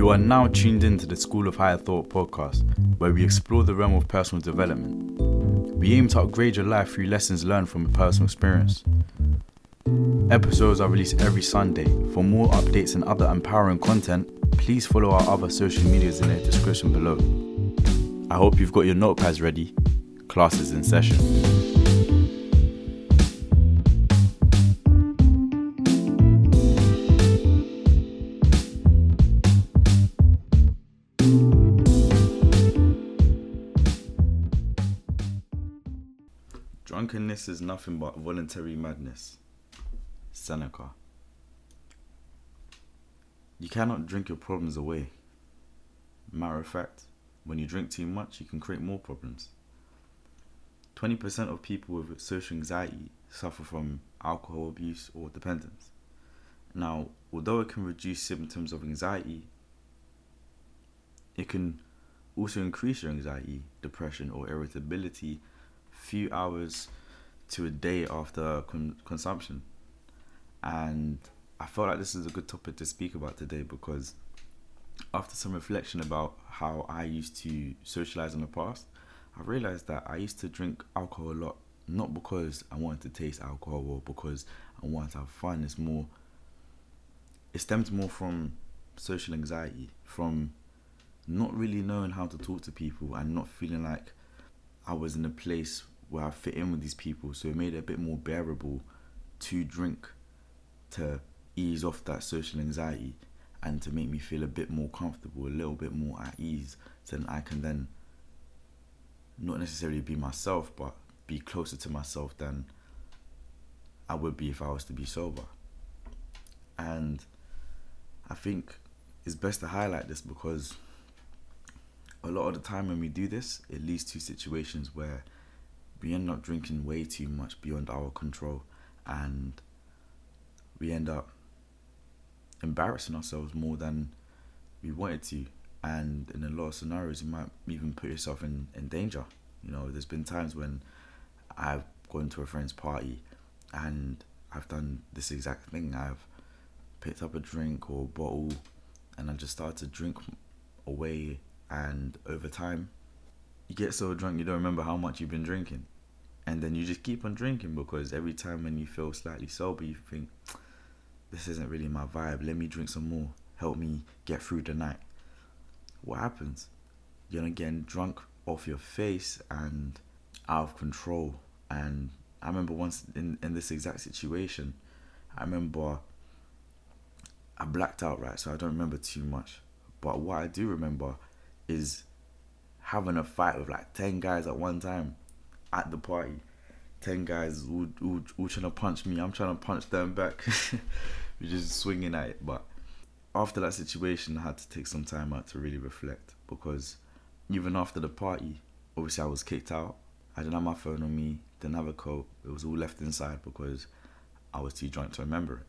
You are now tuned into the School of Higher Thought podcast, where we explore the realm of personal development. We aim to upgrade your life through lessons learned from a personal experience. Episodes are released every Sunday. For more updates and other empowering content, please follow our other social medias in the description below. I hope you've got your notepads ready. Class is in session. Drunkenness is nothing but voluntary madness. Seneca. You cannot drink your problems away. Matter of fact, when you drink too much, you can create more problems. 20% of people with social anxiety suffer from alcohol abuse or dependence. Now, although it can reduce symptoms of anxiety, it can also increase your anxiety, depression, or irritability few hours to a day after con- consumption. And I felt like this is a good topic to speak about today because after some reflection about how I used to socialize in the past, I realized that I used to drink alcohol a lot, not because I wanted to taste alcohol or because I wanted to have fun. It's more, it stems more from social anxiety, from not really knowing how to talk to people and not feeling like I was in a place where I fit in with these people. So it made it a bit more bearable to drink to ease off that social anxiety and to make me feel a bit more comfortable, a little bit more at ease, so then I can then not necessarily be myself, but be closer to myself than I would be if I was to be sober. And I think it's best to highlight this because a lot of the time when we do this, it leads to situations where we end up drinking way too much beyond our control and we end up embarrassing ourselves more than we wanted to. And in a lot of scenarios you might even put yourself in, in danger. You know there's been times when i've gone to a friend's party and i've done this exact thing. I've picked up a drink or a bottle and i just started to drink away and over time you get so drunk you don't remember how much you've been drinking. And then you just keep on drinking because every time when you feel slightly sober you think this isn't really my vibe. Let me drink some more. Help me get through the night. What happens? You're getting drunk off your face and out of control. And i remember once in, in this exact situation i remember i blacked out right? So i don't remember too much. But what i do remember is having a fight with like 10 guys at one time at the party. 10 guys all, all, all trying to punch me. I'm trying to punch them back. We're just swinging at it. But after that situation, I had to take some time out to really reflect because even after the party, obviously I was kicked out. I didn't have my phone on me, didn't have a coat. It was all left inside because I was too drunk to remember it.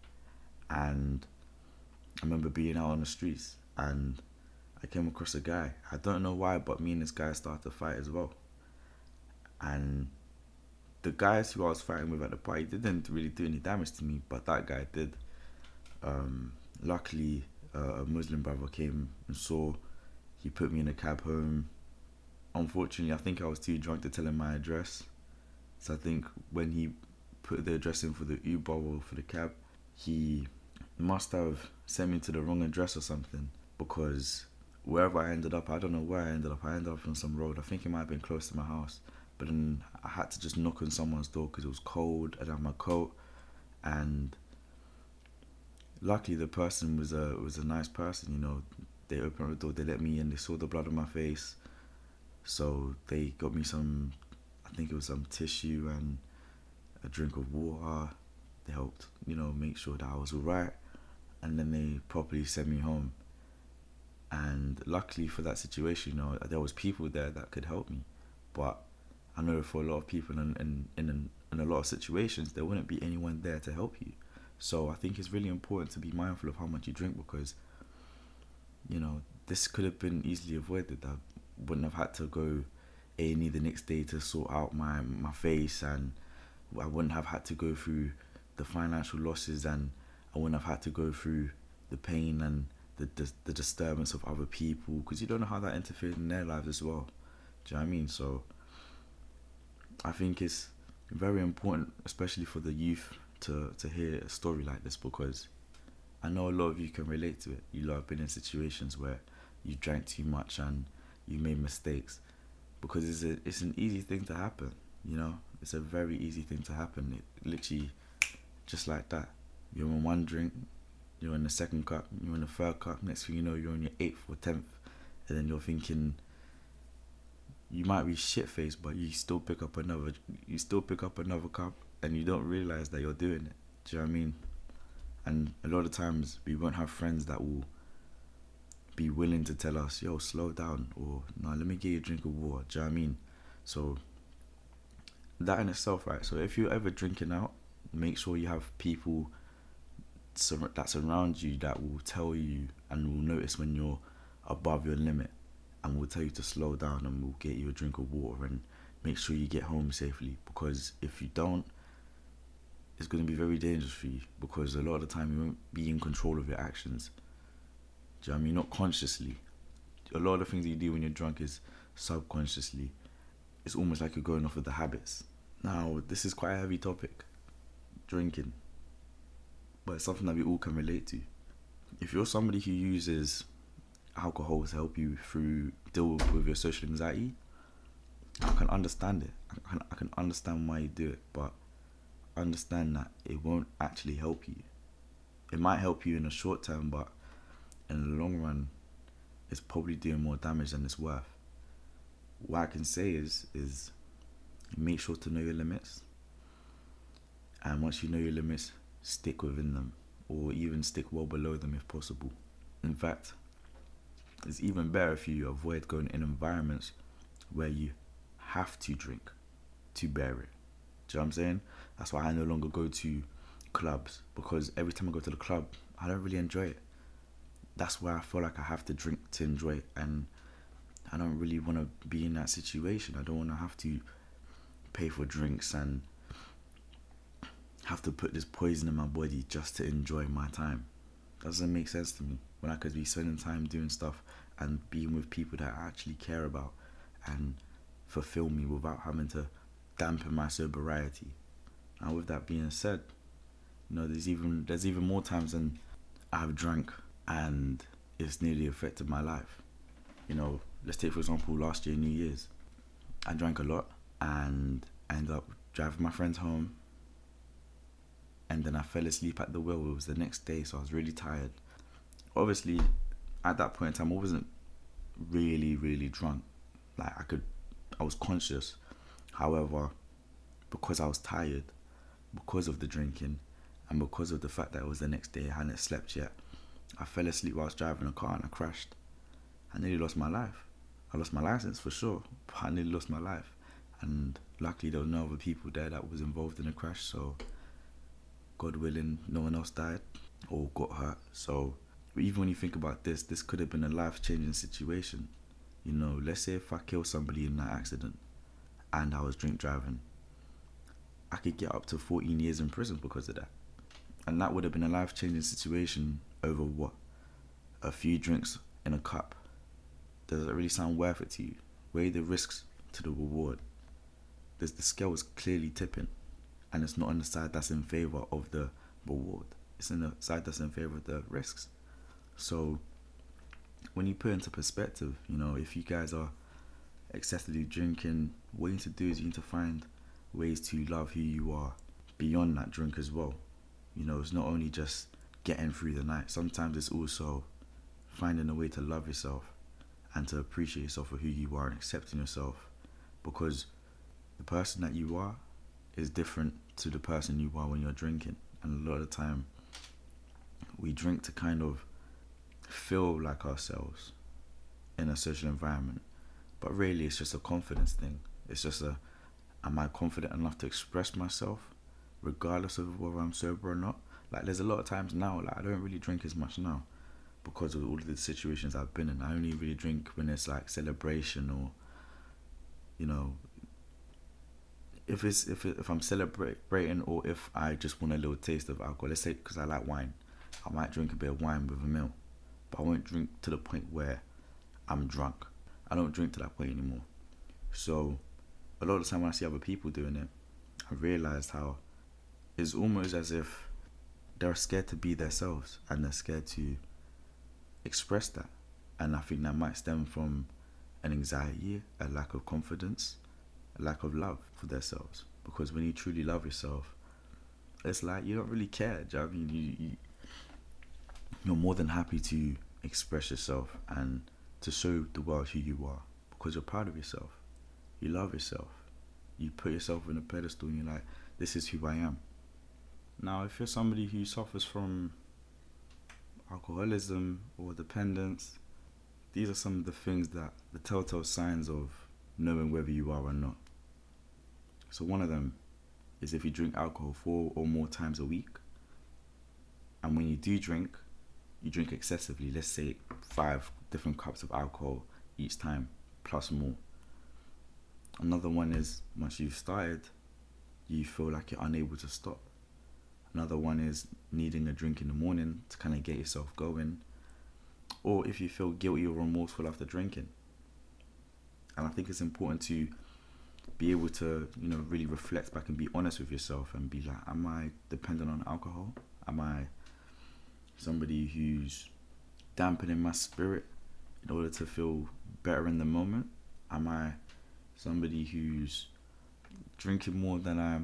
And I remember being out on the streets and I came across a guy. I don't know why, but me and this guy started to fight as well. And the guys who I was fighting with at the party didn't really do any damage to me, but that guy did. Um, luckily, uh, a Muslim brother came and saw. He put me in a cab home. Unfortunately, I think I was too drunk to tell him my address. So I think when he put the address in for the Uber or for the cab, he must have sent me to the wrong address or something because wherever I ended up, I don't know where I ended up. I ended up on some road. I think it might have been close to my house, but then I had to just knock on someone's door because it was cold. I had my coat, and luckily the person was a was a nice person. You know, they opened the door, they let me in. They saw the blood on my face, so they got me some. I think it was some tissue and a drink of water. They helped, you know, make sure that I was alright, and then they properly sent me home and luckily for that situation, you know, there was people there that could help me. But I know for a lot of people in in in, in a lot of situations, there wouldn't be anyone there to help you. So I think it's really important to be mindful of how much you drink because, you know, this could have been easily avoided. I wouldn't have had to go A and E the next day to sort out my my face, and I wouldn't have had to go through the financial losses, and I wouldn't have had to go through the pain and the the, disturbance of other people because you don't know how that interferes in their lives as well. Do you know I mean? So I think it's very important, especially for the youth, to to hear a story like this because I know a lot of you can relate to it. You lot have been in situations where you drank too much and you made mistakes because it's a it's an easy thing to happen. You know, it's a very easy thing to happen. It literally just like that. You're in one drink, you're in the second cup, you're in the third cup. Next thing you know, you're on your eighth or tenth, and then you're thinking you might be shit faced, but you still pick up another. You still pick up another cup, and you don't realize that you're doing it. Do you know what I mean? And a lot of times we won't have friends that will be willing to tell us, "Yo, slow down," or "No, let me get you a drink of water." Do you know what I mean? So that in itself, right? So if you're ever drinking out, make sure you have people that surround you that will tell you and will notice when you're above your limit and will tell you to slow down and will get you a drink of water and make sure you get home safely. Because if you don't it's going to be very dangerous for you because a lot of the time you won't be in control of your actions. Do you know I mean? Not consciously. A lot of the things you do when you're drunk is subconsciously. It's almost like you're going off of the habits. Now this is quite a heavy topic. Drinking but it's something that we all can relate to if you're somebody who uses alcohol to help you through deal with your social anxiety, I can understand it. I can, I can understand why you do it, but understand that it won't actually help you. It might help you in the short term, but in the long run, it's probably doing more damage than it's worth. What I can say is is make sure to know your limits, and once you know your limits, stick within them, or even stick well below them if possible. In fact, it's even better if you avoid going in environments where you have to drink to bear it. Do you know what I'm saying? That's why I no longer go to clubs because every time I go to the club, I don't really enjoy it. That's where I feel like I have to drink to enjoy it, and I don't really want to be in that situation. I don't want to have to pay for drinks and have to put this poison in my body just to enjoy my time. Doesn't make sense to me when I could be spending time doing stuff and being with people that I actually care about and fulfill me without having to dampen my sobriety. Now, with that being said, you know, there's even there's even more times than I've drank and it's nearly affected my life. You know, let's take for example last year New Year's, I drank a lot and ended up driving my friends home, and then I fell asleep at the wheel. It was the next day, so I was really tired. Obviously at that point in time I wasn't really really drunk. Like I could I was conscious. However because I was tired because of the drinking and because of the fact that it was the next day I hadn't slept yet I fell asleep was driving a car and I crashed. I nearly lost my life. I lost my license for sure but I nearly lost my life. And luckily there were no other people there that was involved in the crash so God willing no one else died or got hurt so even when you think about this, this could have been a life changing situation. You know, let's say if I kill somebody in that accident and I was drink driving, I could get up to 14 years in prison because of that. And that would have been a life changing situation over what? A few drinks in a cup. Does it really sound worth it to you? Weigh the risks to the reward. There's the scale is clearly tipping, and it's not on the side that's in favor of the reward. It's in the side that's in favor of the risks. So when you put into perspective, you know, if you guys are excessively drinking, what you need to do is you need to find ways to love who you are beyond that drink as well. You know, it's not only just getting through the night. Sometimes it's also finding a way to love yourself and to appreciate yourself for who you are and accepting yourself because the person that you are is different to the person you are when you're drinking. And a lot of the time we drink to kind of feel like ourselves in a social environment. But really, it's just a confidence thing. It's just a, am I confident enough to express myself, regardless of whether I'm sober or not? Like, there's a lot of times now, like, I don't really drink as much now because of all of the situations I've been in. I only really drink when it's like celebration or, you know, if it's if if I'm celebrating or if I just want a little taste of alcohol. Let's say because I like wine, I might drink a bit of wine with a meal but I won't drink to the point where I'm drunk. I don't drink to that point anymore. So a lot of the time when I see other people doing it, I realized how it's almost as if they're scared to be themselves and they're scared to express that. And I think that might stem from an anxiety, a lack of confidence, a lack of love for themselves. Because when you truly love yourself, it's like you don't really care. Do you know I mean? You, you, you're more than happy to express yourself and to show the world who you are because you're proud of yourself. You love yourself. You put yourself in a pedestal and you're like, this is who I am. Now, if you're somebody who suffers from alcoholism or dependence, these are some of the things that the telltale signs of knowing whether you are or not. So, one of them is if you drink alcohol four or more times a week, and when you do drink, you drink excessively, let's say five different cups of alcohol each time, plus more. Another one is once you've started, you feel like you're unable to stop. Another one is needing a drink in the morning to kind of get yourself going. Or if you feel guilty or remorseful after drinking. And I think it's important to be able to, you know, really reflect back and be honest with yourself and be like, am I dependent on alcohol? Am I somebody who's dampening my spirit in order to feel better in the moment? Am I somebody who's drinking more than I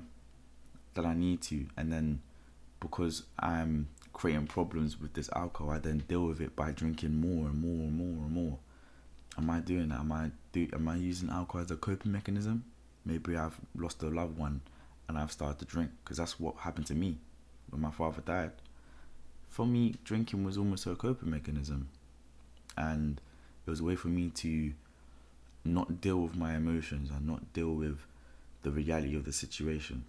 than I need to, and then because I'm creating problems with this alcohol, I then deal with it by drinking more and more and more and more. Am I doing that? Am I do? Am I using alcohol as a coping mechanism? Maybe I've lost a loved one, and I've started to drink because that's what happened to me when my father died. For me, drinking was almost a coping mechanism, and it was a way for me to not deal with my emotions and not deal with the reality of the situation.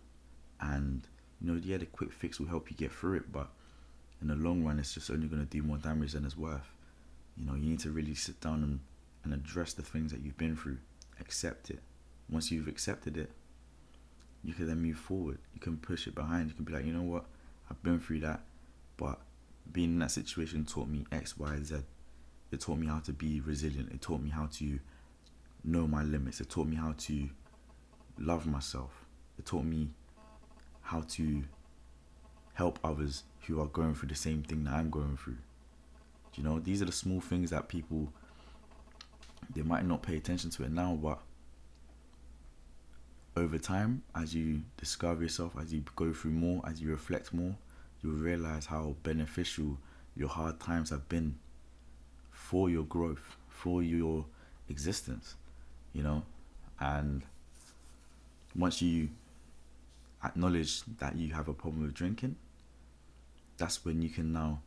And you know, yeah, the quick fix will help you get through it, but in the long run, it's just only going to do more damage than it's worth. You know, you need to really sit down and, and address the things that you've been through, accept it. Once you've accepted it, you can then move forward. You can push it behind. You can be like, you know what, I've been through that, but being in that situation taught me X, Y, Z. It taught me how to be resilient. It taught me how to know my limits. It taught me how to love myself. It taught me how to help others who are going through the same thing that I'm going through. You know, these are the small things that people they might not pay attention to it now, but over time, as you discover yourself, as you go through more, as you reflect more, you'll realize how beneficial your hard times have been for your growth, for your existence, you know, and once you acknowledge that you have a problem with drinking, that's when you can now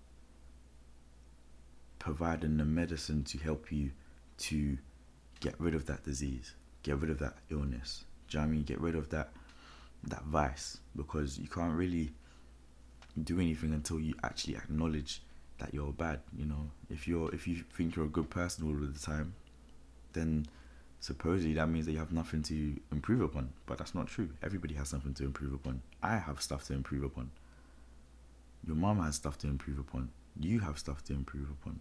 provide the medicine to help you to get rid of that disease, get rid of that illness. Do you know I mean? Get rid of that that vice because you can't really do anything until you actually acknowledge that you're bad. You know, if you're if you think you're a good person all of the time, then supposedly that means that you have nothing to improve upon. But that's not true. Everybody has something to improve upon. I have stuff to improve upon. Your mom has stuff to improve upon. You have stuff to improve upon.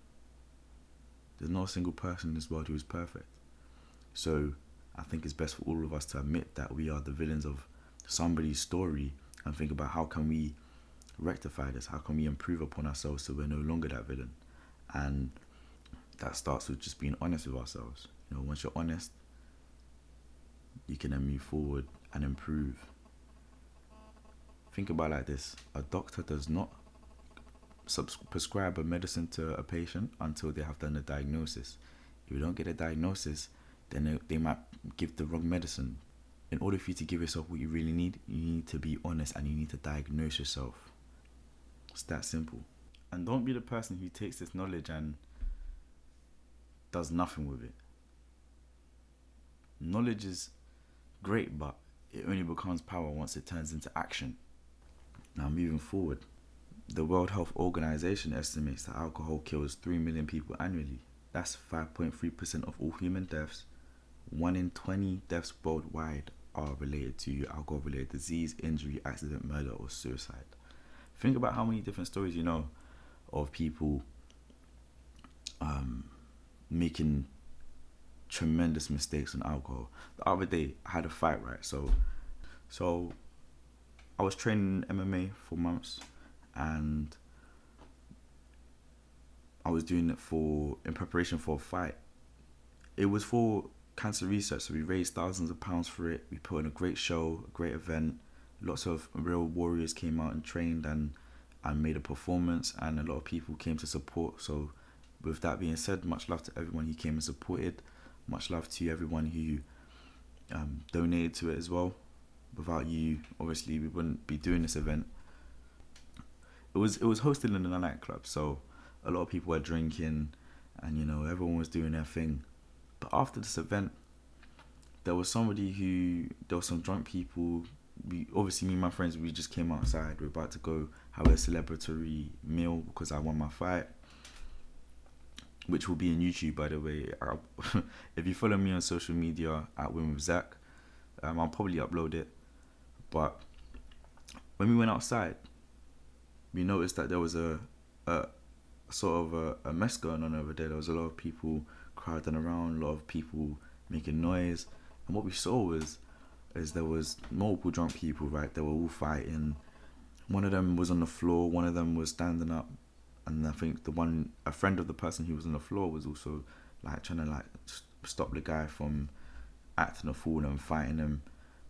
There's not a single person in this world who is perfect. So I think it's best for all of us to admit that we are the villains of somebody's story and think about how can we rectify this? How can we improve upon ourselves so we're no longer that villain? And that starts with just being honest with ourselves. You know, once you're honest, you can then move forward and improve. Think about like this: a doctor does not subs- prescribe a medicine to a patient until they have done a diagnosis. If you don't get a diagnosis, then they, they might give the wrong medicine. In order for you to give yourself what you really need, you need to be honest and you need to diagnose yourself. It's that simple. And don't be the person who takes this knowledge and does nothing with it. Knowledge is great, but it only becomes power once it turns into action. Now, moving forward, the World Health Organization estimates that alcohol kills 3 million people annually. That's 5.3% of all human deaths. 1 in 20 deaths worldwide are related to alcohol related disease, injury, accident, murder, or suicide. Think about how many different stories you know of people um, making tremendous mistakes on alcohol. The other day, I had a fight, right? So, so I was training MMA for months, and I was doing it for in preparation for a fight. It was for cancer research, so we raised thousands of pounds for it. We put on a great show, a great event. Lots of real warriors came out and trained and and made a performance, and a lot of people came to support. So, with that being said, much love to everyone who came and supported. Much love to everyone who um, donated to it as well. Without you, obviously, we wouldn't be doing this event. It was it was hosted in a nightclub, so a lot of people were drinking, and you know everyone was doing their thing. But after this event, there was somebody who there was some drunk people. We obviously me and my friends we just came outside. We are about to go have a celebratory meal because I won my fight, which will be in YouTube by the way. if you follow me on social media at Win with Zach, um, I'll probably upload it. But when we went outside, we noticed that there was a, a sort of a, a mess going on over there. There was a lot of people crowding around, a lot of people making noise, and what we saw was is there was multiple drunk people. Right, they were all fighting. One of them was on the floor. One of them was standing up, and I think the one a friend of the person who was on the floor was also like trying to like stop the guy from acting a fool and fighting him.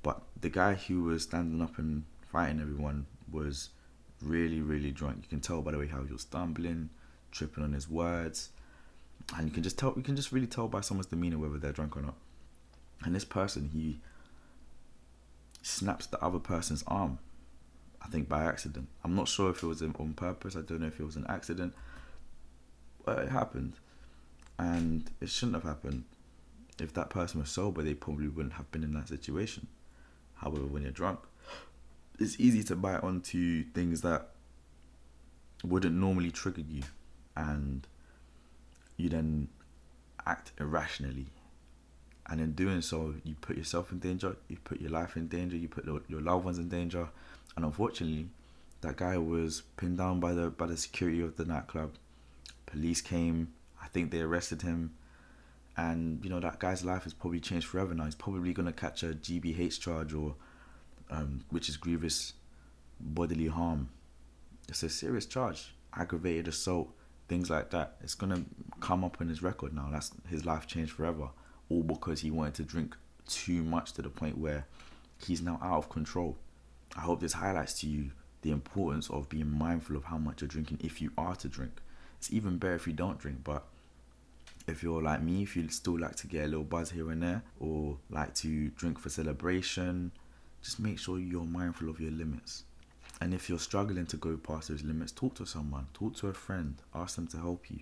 But the guy who was standing up and fighting everyone was really, really drunk. You can tell by the way how he was stumbling tripping on his words, and you can just tell you can just really tell by someone's demeanor whether they're drunk or not. And this person, he snaps the other person's arm, I think by accident. I'm not sure if it was on purpose. I don't know if it was an accident, but it happened, and it shouldn't have happened. If that person was sober, they probably wouldn't have been in that situation. However, when you're drunk, it's easy to bite onto things that wouldn't normally trigger you and you then act irrationally. And in doing so you put yourself in danger you put your life in danger you put your loved ones in danger. And unfortunately that guy was pinned down by the by the security of the nightclub. Police came i think they arrested him. And you know that guy's life has probably changed forever now. He's probably going to catch a gbh charge or um, which is grievous bodily harm it's a serious charge aggravated assault things like that. It's gonna come up in his record now. That's his life changed forever, all because he wanted to drink too much to the point where he's now out of control. I hope this highlights to you the importance of being mindful of how much you're drinking if you are to drink. It's even better if you don't drink, but if you're like me, if you still like to get a little buzz here and there, or like to drink for celebration, just make sure you're mindful of your limits. And if you're struggling to go past those limits, talk to someone, talk to a friend, ask them to help you.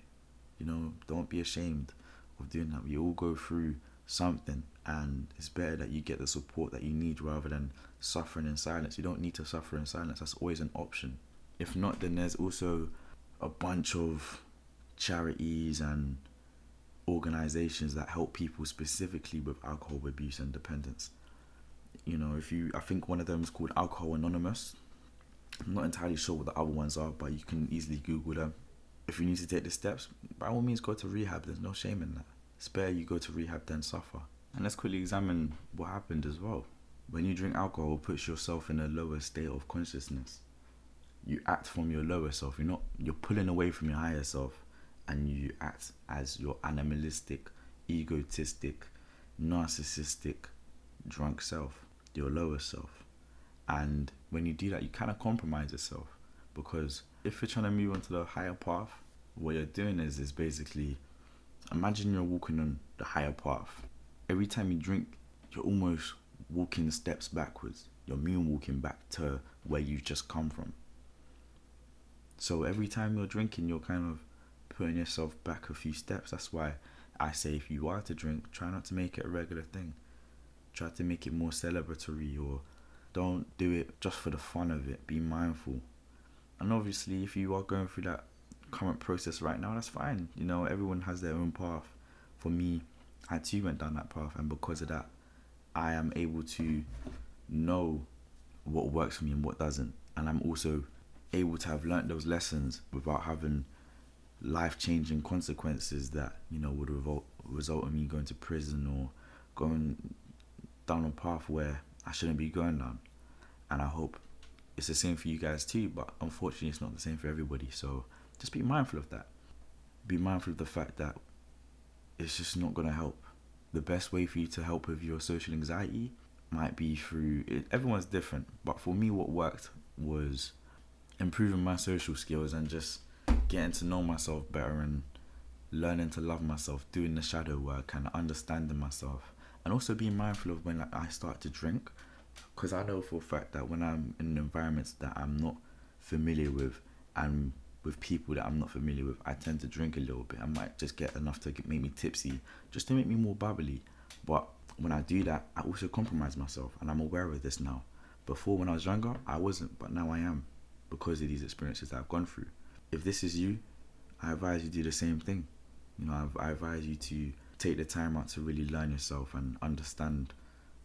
You know, don't be ashamed of doing that. We all go through something, and it's better that you get the support that you need rather than suffering in silence. You don't need to suffer in silence, that's always an option. If not, then there's also a bunch of charities and organizations that help people specifically with alcohol abuse and dependence. You know, if you, I think one of them is called Alcohol Anonymous. I'm not entirely sure what the other ones are, but you can easily Google them. If you need to take the steps, by all means go to rehab. There's no shame in that. Better you go to rehab than suffer. And let's quickly examine what happened as well. When you drink alcohol, it puts yourself in a lower state of consciousness. You act from your lower self. You're not. You're pulling away from your higher self, and you act as your animalistic, egotistic, narcissistic, drunk self. Your lower self. And when you do that, you kind of compromise yourself because if you're trying to move on to the higher path, what you're doing is is basically imagine you're walking on the higher path. Every time you drink, you're almost walking steps backwards. You're moonwalking back to where you've just come from. So every time you're drinking, you're kind of putting yourself back a few steps. That's why I say if you are to drink, try not to make it a regular thing. Try to make it more celebratory or don't do it just for the fun of it. Be mindful. And obviously, if you are going through that current process right now, that's fine. You know, everyone has their own path. For me, I too went down that path, and because of that, I am able to know what works for me and what doesn't. And I'm also able to have learnt those lessons without having life changing consequences that you know would result result in me going to prison or going down a path where I shouldn't be going down. And I hope it's the same for you guys too, but unfortunately, it's not the same for everybody. So just be mindful of that. Be mindful of the fact that it's just not going to help. The best way for you to help with your social anxiety might be through it, everyone's different, but for me, what worked was improving my social skills and just getting to know myself better and learning to love myself, doing the shadow work and understanding myself, and also being mindful of when like, I start to drink, because I know for a fact that when I'm in environments that I'm not familiar with and with people that I'm not familiar with, I tend to drink a little bit. I might just get enough to make me tipsy, just to make me more bubbly. But when I do that, I also compromise myself, and I'm aware of this now. Before, when I was younger, I wasn't, but now I am because of these experiences that I've gone through. If this is you, I advise you do the same thing. You know, I, I advise you to take the time out to really learn yourself and understand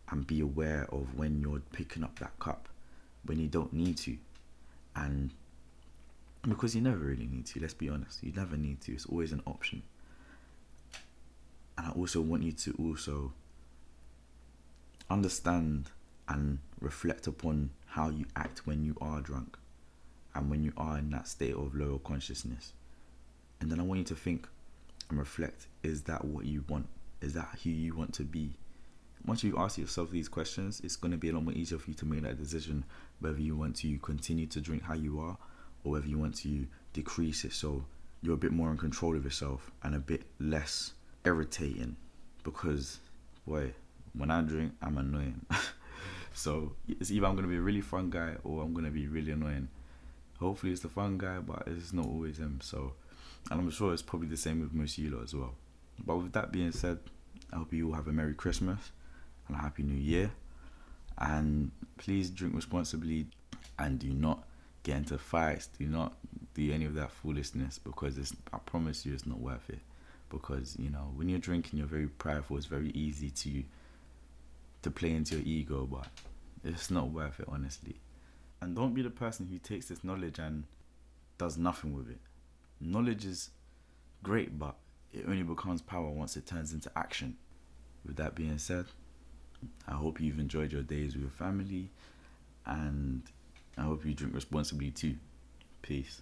and be aware of when you're picking up that cup when you don't need to. And because you never really need to, let's be honest, you never need to, it's always an option. And I also want you to also understand and reflect upon how you act when you are drunk and when you are in that state of lower consciousness. And then I want you to think and reflect is that what you want? Is that who you want to be? Once you ask yourself these questions, it's going to be a lot more easier for you to make that decision whether you want to continue to drink how you are or whether you want to decrease it so you're a bit more in control of yourself and a bit less irritating because, boy, when I drink, I'm annoying. so it's either I'm going to be a really fun guy or I'm going to be really annoying. Hopefully, it's the fun guy, but it's not always him. So, and I'm sure it's probably the same with most of you lot as well. But with that being said, I hope you all have a Merry Christmas and a Happy New Year. And please drink responsibly and do not get into fights. Do not do any of that foolishness because it's, I promise you it's not worth it. Because, you know, when you're drinking, you're very prideful. It's very easy to to play into your ego, but it's not worth it, honestly. And don't be the person who takes this knowledge and does nothing with it. Knowledge is great, but it only becomes power once it turns into action. With that being said, I hope you've enjoyed your days with your family and I hope you drink responsibly too. Peace.